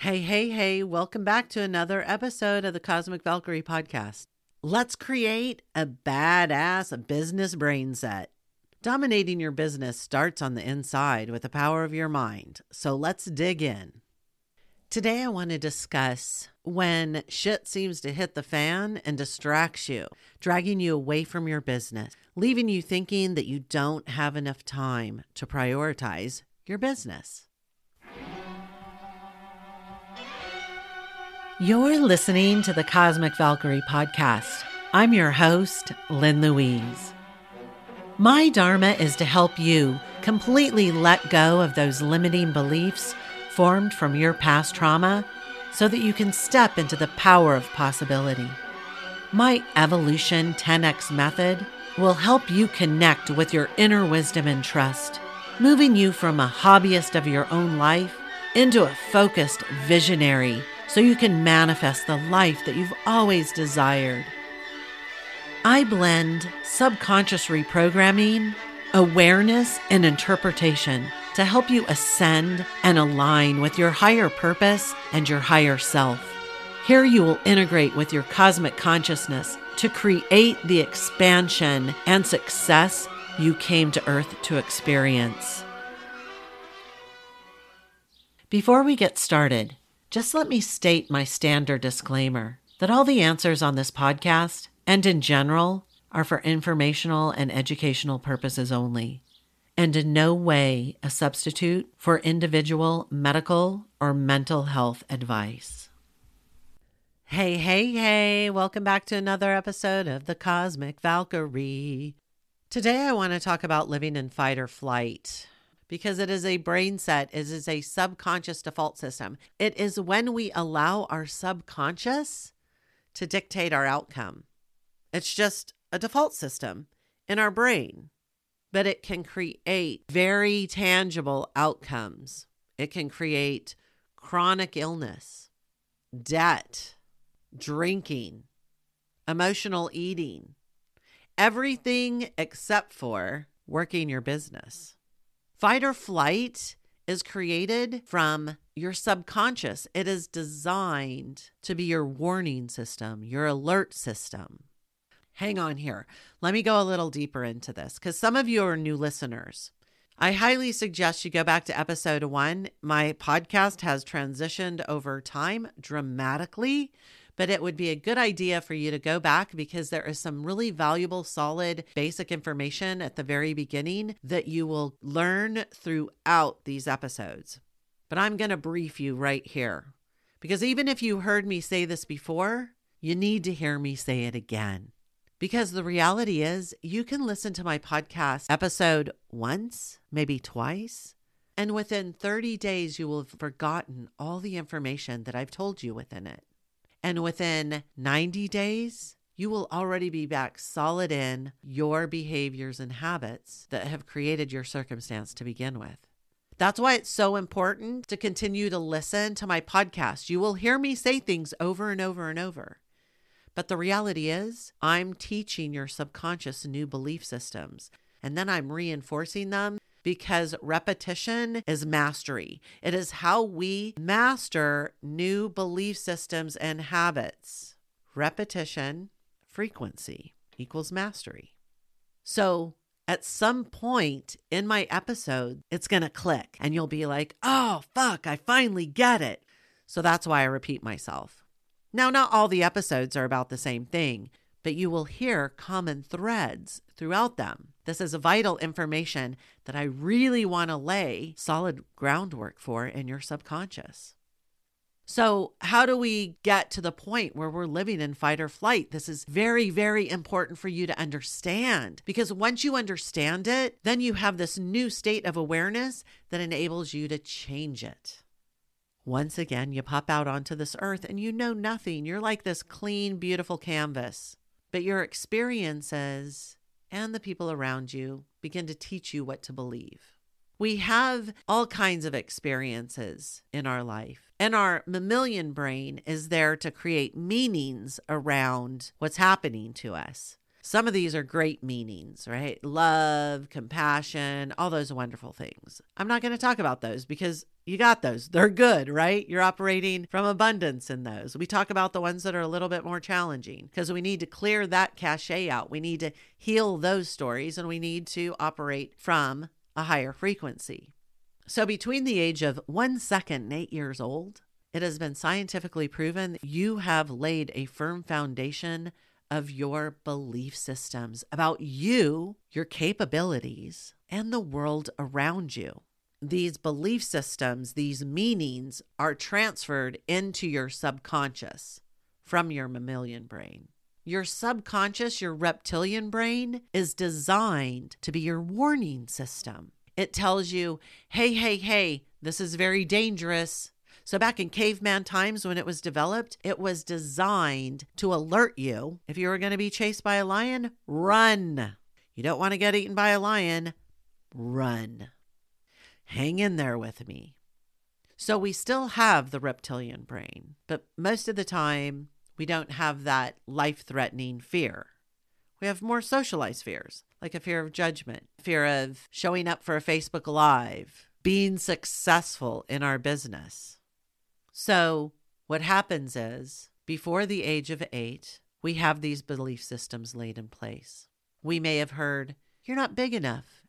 Hey, hey, hey, welcome back to another episode of the Cosmic Valkyrie podcast. Let's create a badass business brain set. Dominating your business starts on the inside with the power of your mind. So let's dig in. Today, I want to discuss when shit seems to hit the fan and distracts you, dragging you away from your business, leaving you thinking that you don't have enough time to prioritize your business. You're listening to the Cosmic Valkyrie podcast. I'm your host, Lynn Louise. My Dharma is to help you completely let go of those limiting beliefs formed from your past trauma so that you can step into the power of possibility. My Evolution 10X method will help you connect with your inner wisdom and trust, moving you from a hobbyist of your own life into a focused visionary so you can manifest the life that you've always desired. I blend subconscious reprogramming, awareness, and interpretation to help you ascend and align with your higher purpose and your higher self. Here you will integrate with your cosmic consciousness to create the expansion and success you came to Earth to experience. Before we get started, just let me state my standard disclaimer that all the answers on this podcast and in general are for informational and educational purposes only, and in no way a substitute for individual medical or mental health advice. Hey, hey, hey, welcome back to another episode of the Cosmic Valkyrie. Today I want to talk about living in fight or flight because it is a brain set, it is a subconscious default system. It is when we allow our subconscious to dictate our outcome. It's just a default system in our brain, but it can create very tangible outcomes. It can create chronic illness, debt, drinking, emotional eating, everything except for working your business. Fight or flight is created from your subconscious. It is designed to be your warning system, your alert system. Hang on here. Let me go a little deeper into this because some of you are new listeners. I highly suggest you go back to episode one. My podcast has transitioned over time dramatically but it would be a good idea for you to go back because there is some really valuable, solid, basic information at the very beginning that you will learn throughout these episodes. But I'm going to brief you right here because even if you heard me say this before, you need to hear me say it again. Because the reality is, you can listen to my podcast episode once, maybe twice, and within 30 days, you will have forgotten all the information that I've told you within it. And within 90 days, you will already be back solid in your behaviors and habits that have created your circumstance to begin with. That's why it's so important to continue to listen to my podcast. You will hear me say things over and over and over. But the reality is, I'm teaching your subconscious new belief systems, and then I'm reinforcing them because repetition is mastery. It is how we master new belief systems and habits. Repetition, frequency equals mastery. So, at some point in my episode, it's going to click and you'll be like, oh, fuck, I finally get it. So that's why I repeat myself. Now, not all the episodes are about the same thing, but you will hear common threads throughout them. This is vital information that I really want to lay solid groundwork for in your subconscious. So, how do we get to the point where we're living in fight or flight? This is very, very important for you to understand because once you understand it, then you have this new state of awareness that enables you to change it. Once again, you pop out onto this earth and you know nothing. You're like this clean, beautiful canvas but your experiences and the people around you begin to teach you what to believe. We have all kinds of experiences in our life, and our mammalian brain is there to create meanings around what's happening to us. Some of these are great meanings, right? Love, compassion, all those wonderful things. I'm not going to talk about those because you got those. They're good, right? You're operating from abundance in those. We talk about the ones that are a little bit more challenging because we need to clear that cachet out. We need to heal those stories and we need to operate from a higher frequency. So, between the age of one second and eight years old, it has been scientifically proven you have laid a firm foundation of your belief systems about you, your capabilities, and the world around you. These belief systems, these meanings are transferred into your subconscious from your mammalian brain. Your subconscious, your reptilian brain, is designed to be your warning system. It tells you, hey, hey, hey, this is very dangerous. So, back in caveman times when it was developed, it was designed to alert you if you were going to be chased by a lion, run. You don't want to get eaten by a lion, run. Hang in there with me. So, we still have the reptilian brain, but most of the time, we don't have that life threatening fear. We have more socialized fears, like a fear of judgment, fear of showing up for a Facebook Live, being successful in our business. So, what happens is, before the age of eight, we have these belief systems laid in place. We may have heard, You're not big enough.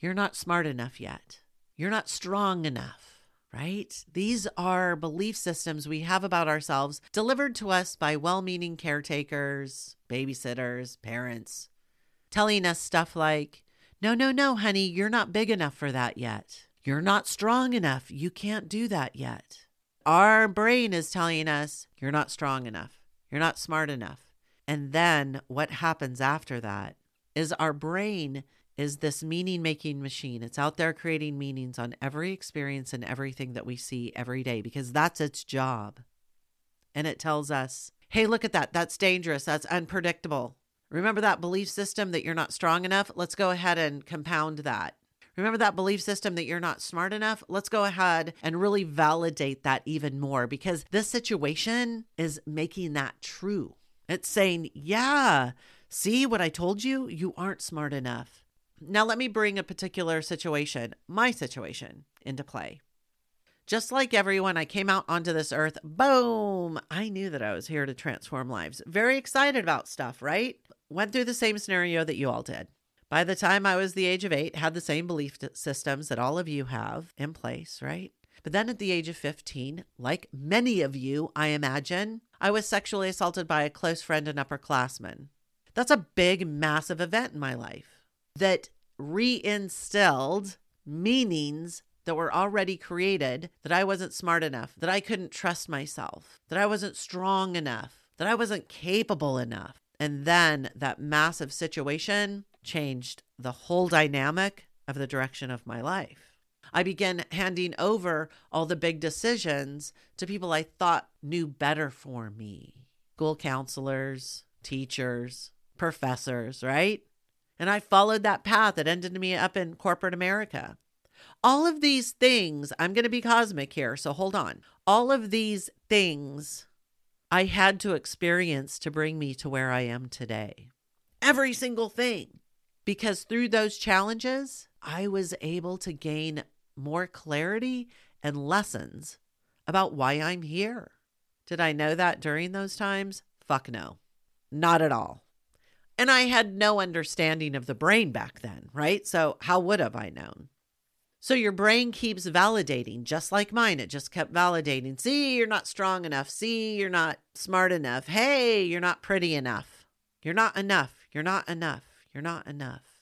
You're not smart enough yet. You're not strong enough, right? These are belief systems we have about ourselves delivered to us by well meaning caretakers, babysitters, parents, telling us stuff like, No, no, no, honey, you're not big enough for that yet. You're not strong enough. You can't do that yet. Our brain is telling us, you're not strong enough, you're not smart enough. And then what happens after that is our brain is this meaning making machine. It's out there creating meanings on every experience and everything that we see every day because that's its job. And it tells us, hey, look at that. That's dangerous. That's unpredictable. Remember that belief system that you're not strong enough? Let's go ahead and compound that. Remember that belief system that you're not smart enough? Let's go ahead and really validate that even more because this situation is making that true. It's saying, yeah, see what I told you? You aren't smart enough. Now, let me bring a particular situation, my situation, into play. Just like everyone, I came out onto this earth, boom, I knew that I was here to transform lives. Very excited about stuff, right? Went through the same scenario that you all did. By the time I was the age of eight, had the same belief systems that all of you have in place, right? But then at the age of 15, like many of you, I imagine, I was sexually assaulted by a close friend and upperclassman. That's a big, massive event in my life that reinstilled meanings that were already created that I wasn't smart enough, that I couldn't trust myself, that I wasn't strong enough, that I wasn't capable enough. And then that massive situation changed the whole dynamic of the direction of my life. I began handing over all the big decisions to people I thought knew better for me school counselors, teachers, professors, right? And I followed that path that ended me up in corporate America. All of these things, I'm going to be cosmic here, so hold on. All of these things I had to experience to bring me to where I am today. Every single thing because through those challenges, I was able to gain more clarity and lessons about why I'm here. Did I know that during those times? Fuck no, not at all. And I had no understanding of the brain back then, right? So, how would have I known? So, your brain keeps validating, just like mine. It just kept validating. See, you're not strong enough. See, you're not smart enough. Hey, you're not pretty enough. You're not enough. You're not enough. You're not enough.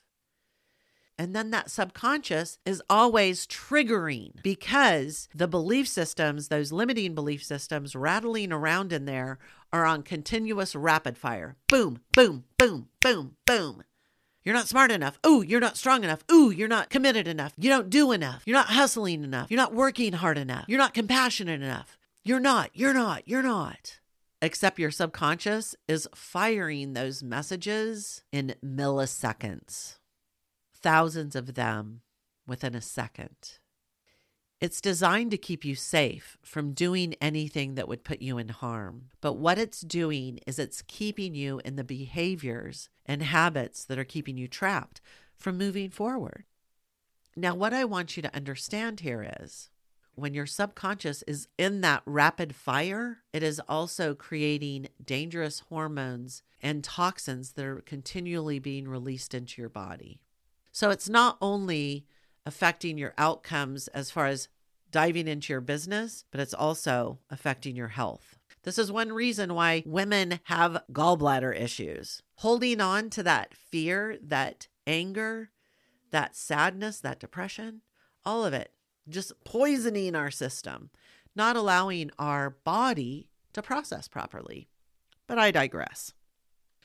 And then that subconscious is always triggering because the belief systems, those limiting belief systems rattling around in there, are on continuous rapid fire. Boom, boom, boom, boom, boom. You're not smart enough. Ooh, you're not strong enough. Ooh, you're not committed enough. You don't do enough. You're not hustling enough. You're not working hard enough. You're not compassionate enough. You're not. You're not. You're not except your subconscious is firing those messages in milliseconds, thousands of them within a second. It's designed to keep you safe from doing anything that would put you in harm. But what it's doing is it's keeping you in the behaviors and habits that are keeping you trapped from moving forward. Now, what I want you to understand here is when your subconscious is in that rapid fire, it is also creating dangerous hormones and toxins that are continually being released into your body. So it's not only affecting your outcomes as far as diving into your business, but it's also affecting your health. This is one reason why women have gallbladder issues. Holding on to that fear, that anger, that sadness, that depression, all of it just poisoning our system, not allowing our body to process properly. But I digress.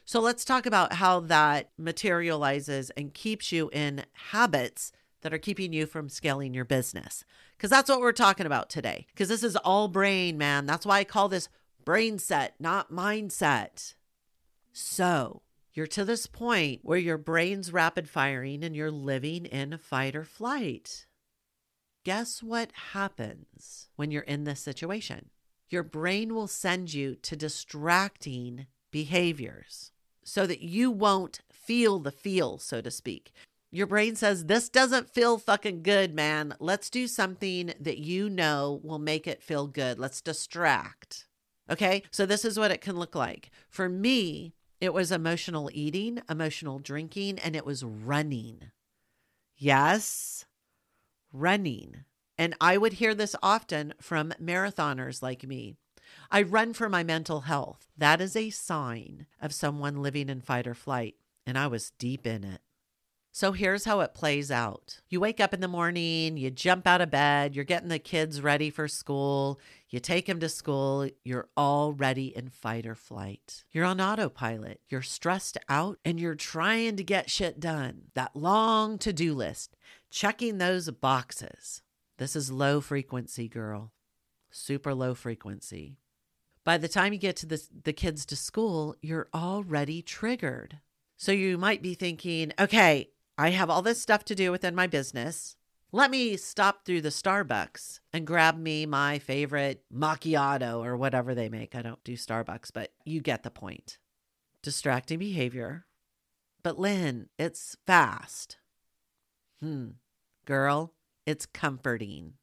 So let's talk about how that materializes and keeps you in habits that are keeping you from scaling your business. Because that's what we're talking about today. Because this is all brain, man. That's why I call this brain set, not mindset. So you're to this point where your brain's rapid firing and you're living in fight or flight. Guess what happens when you're in this situation? Your brain will send you to distracting behaviors so that you won't feel the feel, so to speak. Your brain says, This doesn't feel fucking good, man. Let's do something that you know will make it feel good. Let's distract. Okay. So, this is what it can look like. For me, it was emotional eating, emotional drinking, and it was running. Yes, running. And I would hear this often from marathoners like me. I run for my mental health. That is a sign of someone living in fight or flight. And I was deep in it. So here's how it plays out. You wake up in the morning, you jump out of bed, you're getting the kids ready for school, you take them to school, you're already in fight or flight. You're on autopilot, you're stressed out, and you're trying to get shit done. That long to do list, checking those boxes. This is low frequency, girl. Super low frequency. By the time you get to the, the kids to school, you're already triggered. So you might be thinking, okay, I have all this stuff to do within my business. Let me stop through the Starbucks and grab me my favorite macchiato or whatever they make. I don't do Starbucks, but you get the point. Distracting behavior. But Lynn, it's fast. Hmm. Girl, it's comforting.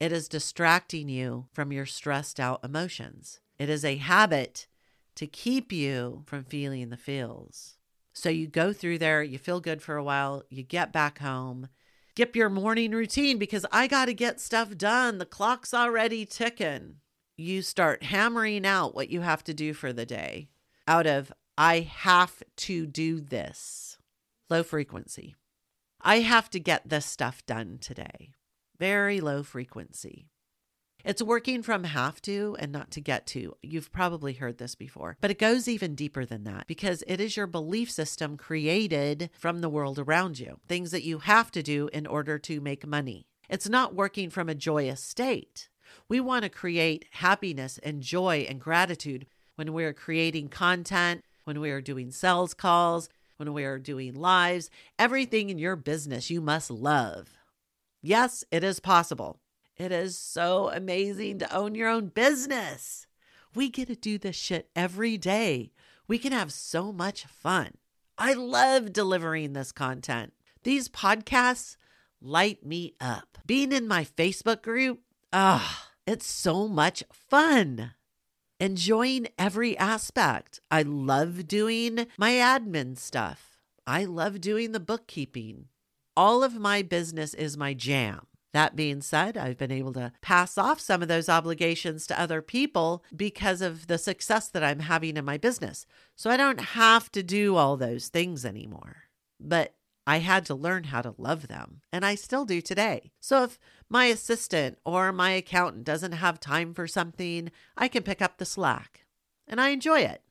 It is distracting you from your stressed out emotions. It is a habit to keep you from feeling the feels. So you go through there, you feel good for a while, you get back home, skip your morning routine because I got to get stuff done. The clock's already ticking. You start hammering out what you have to do for the day out of, I have to do this. Low frequency. I have to get this stuff done today. Very low frequency. It's working from have to and not to get to. You've probably heard this before, but it goes even deeper than that because it is your belief system created from the world around you, things that you have to do in order to make money. It's not working from a joyous state. We want to create happiness and joy and gratitude when we're creating content, when we are doing sales calls, when we are doing lives, everything in your business you must love. Yes, it is possible. It is so amazing to own your own business. We get to do this shit every day. We can have so much fun. I love delivering this content. These podcasts light me up. Being in my Facebook group, ah, it's so much fun. Enjoying every aspect. I love doing my admin stuff. I love doing the bookkeeping. All of my business is my jam. That being said, I've been able to pass off some of those obligations to other people because of the success that I'm having in my business. So I don't have to do all those things anymore. But I had to learn how to love them, and I still do today. So if my assistant or my accountant doesn't have time for something, I can pick up the slack, and I enjoy it.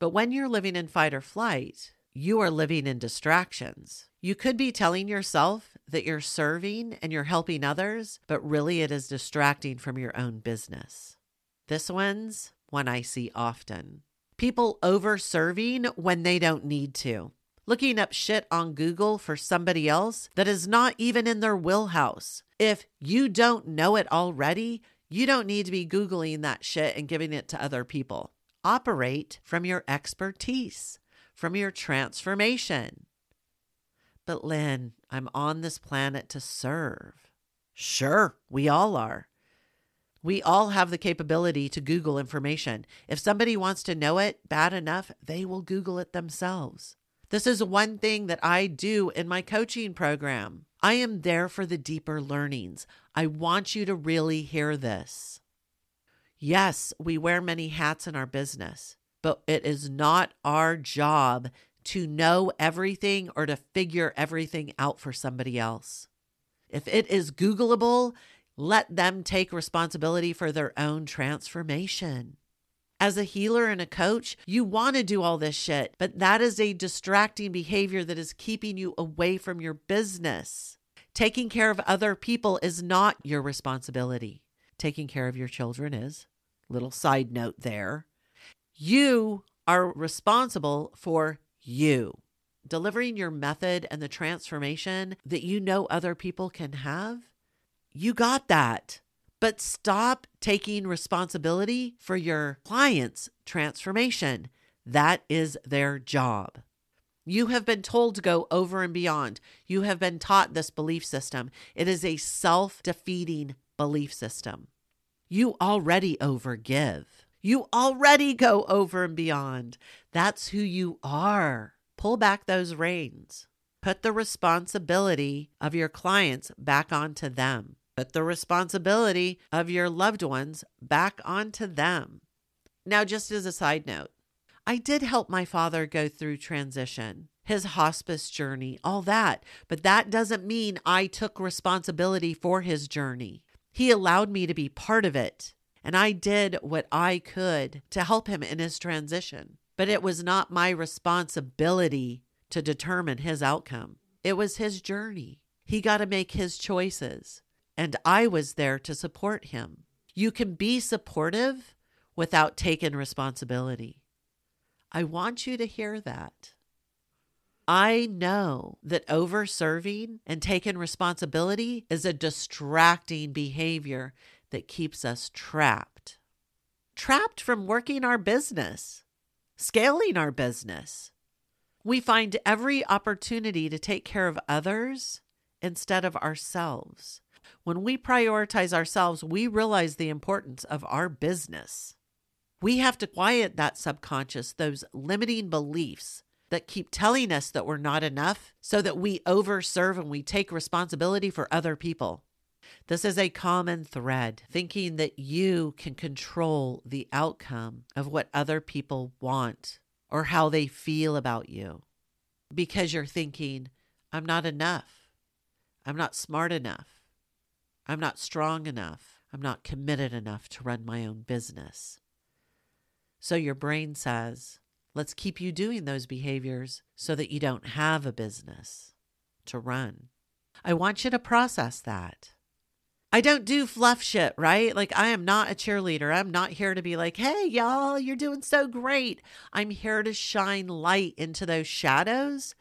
But when you're living in fight or flight, you are living in distractions. You could be telling yourself that you're serving and you're helping others, but really it is distracting from your own business. This one's one I see often. People over serving when they don't need to. Looking up shit on Google for somebody else that is not even in their wheelhouse. If you don't know it already, you don't need to be Googling that shit and giving it to other people. Operate from your expertise, from your transformation. But Lynn, I'm on this planet to serve. Sure, we all are. We all have the capability to Google information. If somebody wants to know it bad enough, they will Google it themselves. This is one thing that I do in my coaching program. I am there for the deeper learnings. I want you to really hear this. Yes, we wear many hats in our business, but it is not our job to know everything or to figure everything out for somebody else. If it is Googleable, let them take responsibility for their own transformation. As a healer and a coach, you want to do all this shit, but that is a distracting behavior that is keeping you away from your business. Taking care of other people is not your responsibility. Taking care of your children is. Little side note there. You are responsible for you. Delivering your method and the transformation that you know other people can have, you got that. But stop taking responsibility for your client's transformation. That is their job. You have been told to go over and beyond. You have been taught this belief system. It is a self defeating belief system. You already overgive. You already go over and beyond. That's who you are. Pull back those reins. Put the responsibility of your clients back onto them. Put the responsibility of your loved ones back onto them. Now, just as a side note, I did help my father go through transition, his hospice journey, all that, but that doesn't mean I took responsibility for his journey. He allowed me to be part of it. And I did what I could to help him in his transition. But it was not my responsibility to determine his outcome. It was his journey. He got to make his choices. And I was there to support him. You can be supportive without taking responsibility. I want you to hear that. I know that over serving and taking responsibility is a distracting behavior that keeps us trapped. Trapped from working our business, scaling our business. We find every opportunity to take care of others instead of ourselves. When we prioritize ourselves, we realize the importance of our business. We have to quiet that subconscious, those limiting beliefs that keep telling us that we're not enough so that we overserve and we take responsibility for other people. This is a common thread, thinking that you can control the outcome of what other people want or how they feel about you because you're thinking, I'm not enough. I'm not smart enough. I'm not strong enough. I'm not committed enough to run my own business. So your brain says, let's keep you doing those behaviors so that you don't have a business to run. I want you to process that. I don't do fluff shit, right? Like, I am not a cheerleader. I'm not here to be like, hey, y'all, you're doing so great. I'm here to shine light into those shadows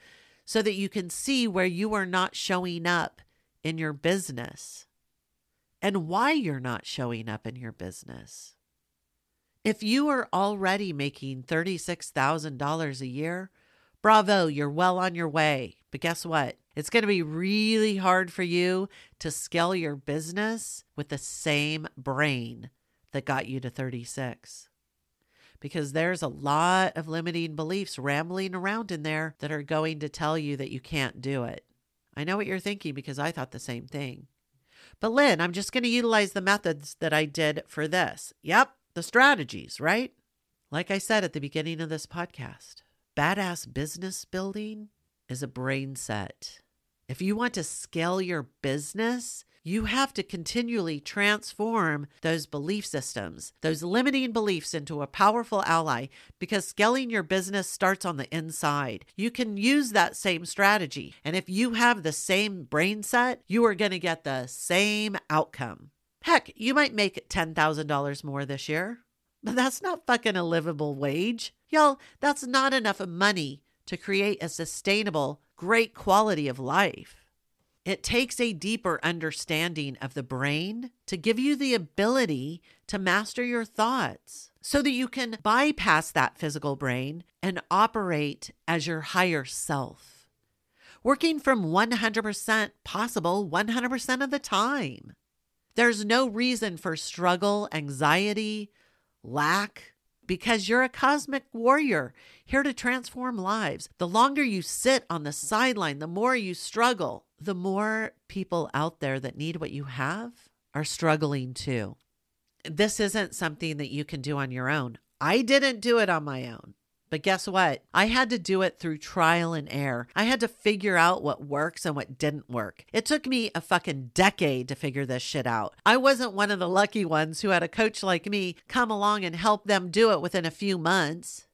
so that you can see where you are not showing up in your business and why you're not showing up in your business. If you are already making $36,000 a year, bravo, you're well on your way. But guess what? It's going to be really hard for you to scale your business with the same brain that got you to 36. Because there's a lot of limiting beliefs rambling around in there that are going to tell you that you can't do it. I know what you're thinking because I thought the same thing. But Lynn, I'm just going to utilize the methods that I did for this. Yep, the strategies, right? Like I said at the beginning of this podcast, badass business building is a brain set. If you want to scale your business, you have to continually transform those belief systems, those limiting beliefs into a powerful ally because scaling your business starts on the inside. You can use that same strategy. And if you have the same brain set, you are going to get the same outcome. Heck, you might make $10,000 more this year, but that's not fucking a livable wage. Y'all, that's not enough money to create a sustainable, great quality of life. It takes a deeper understanding of the brain to give you the ability to master your thoughts so that you can bypass that physical brain and operate as your higher self. Working from 100% possible 100% of the time. There's no reason for struggle, anxiety, lack, because you're a cosmic warrior here to transform lives. The longer you sit on the sideline, the more you struggle, the more people out there that need what you have are struggling too. This isn't something that you can do on your own. I didn't do it on my own. But guess what? I had to do it through trial and error. I had to figure out what works and what didn't work. It took me a fucking decade to figure this shit out. I wasn't one of the lucky ones who had a coach like me come along and help them do it within a few months.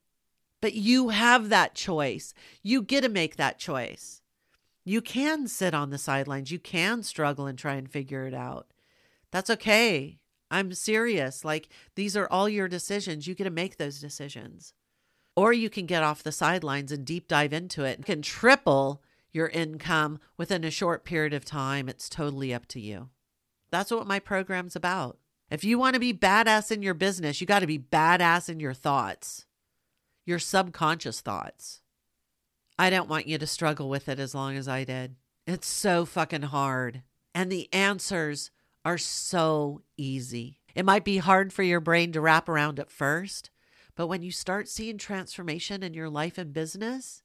But you have that choice. You get to make that choice. You can sit on the sidelines. You can struggle and try and figure it out. That's okay. I'm serious. Like, these are all your decisions. You get to make those decisions. Or you can get off the sidelines and deep dive into it and can triple your income within a short period of time. It's totally up to you. That's what my program's about. If you want to be badass in your business, you got to be badass in your thoughts, your subconscious thoughts. I don't want you to struggle with it as long as I did. It's so fucking hard. And the answers are so easy. It might be hard for your brain to wrap around at first, but when you start seeing transformation in your life and business,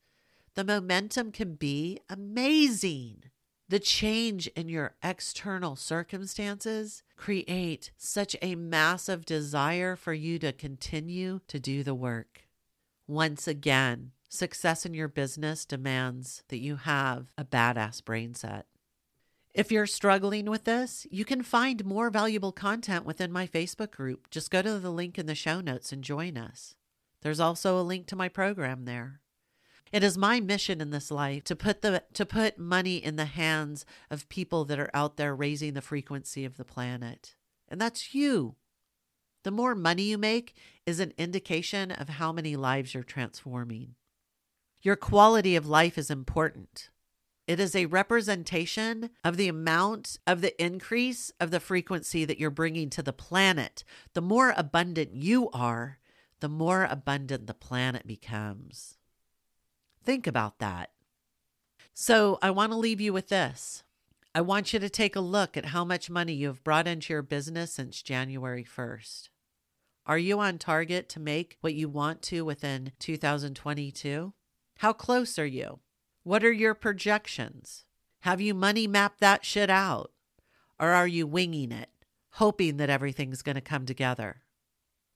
the momentum can be amazing. The change in your external circumstances create such a massive desire for you to continue to do the work. Once again, success in your business demands that you have a badass brain set. If you're struggling with this, you can find more valuable content within my Facebook group. Just go to the link in the show notes and join us. There's also a link to my program there. It is my mission in this life to put the to put money in the hands of people that are out there raising the frequency of the planet. And that's you. The more money you make is an indication of how many lives you're transforming. Your quality of life is important. It is a representation of the amount of the increase of the frequency that you're bringing to the planet. The more abundant you are, the more abundant the planet becomes. Think about that. So, I want to leave you with this. I want you to take a look at how much money you have brought into your business since January 1st. Are you on target to make what you want to within 2022? How close are you? What are your projections? Have you money mapped that shit out? Or are you winging it, hoping that everything's going to come together?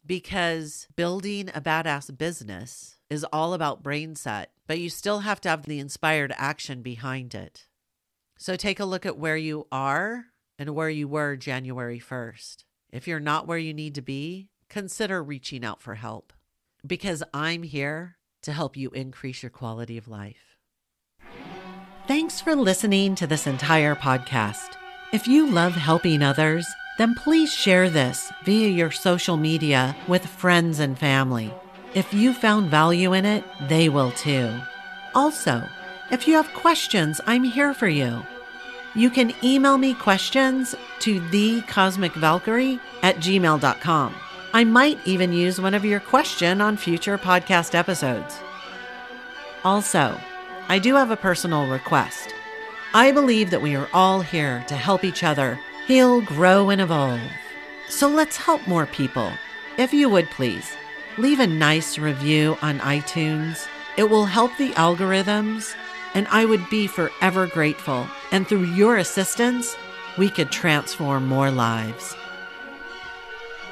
Because building a badass business is all about brain set, but you still have to have the inspired action behind it. So take a look at where you are and where you were January 1st. If you're not where you need to be, consider reaching out for help because I'm here to help you increase your quality of life. Thanks for listening to this entire podcast. If you love helping others, then please share this via your social media with friends and family. If you found value in it, they will too. Also, if you have questions, I'm here for you. You can email me questions to thecosmicvalkyrie at gmail.com. I might even use one of your question on future podcast episodes. Also, I do have a personal request. I believe that we are all here to help each other heal, grow, and evolve. So let's help more people. If you would please, leave a nice review on iTunes. It will help the algorithms, and I would be forever grateful. And through your assistance, we could transform more lives.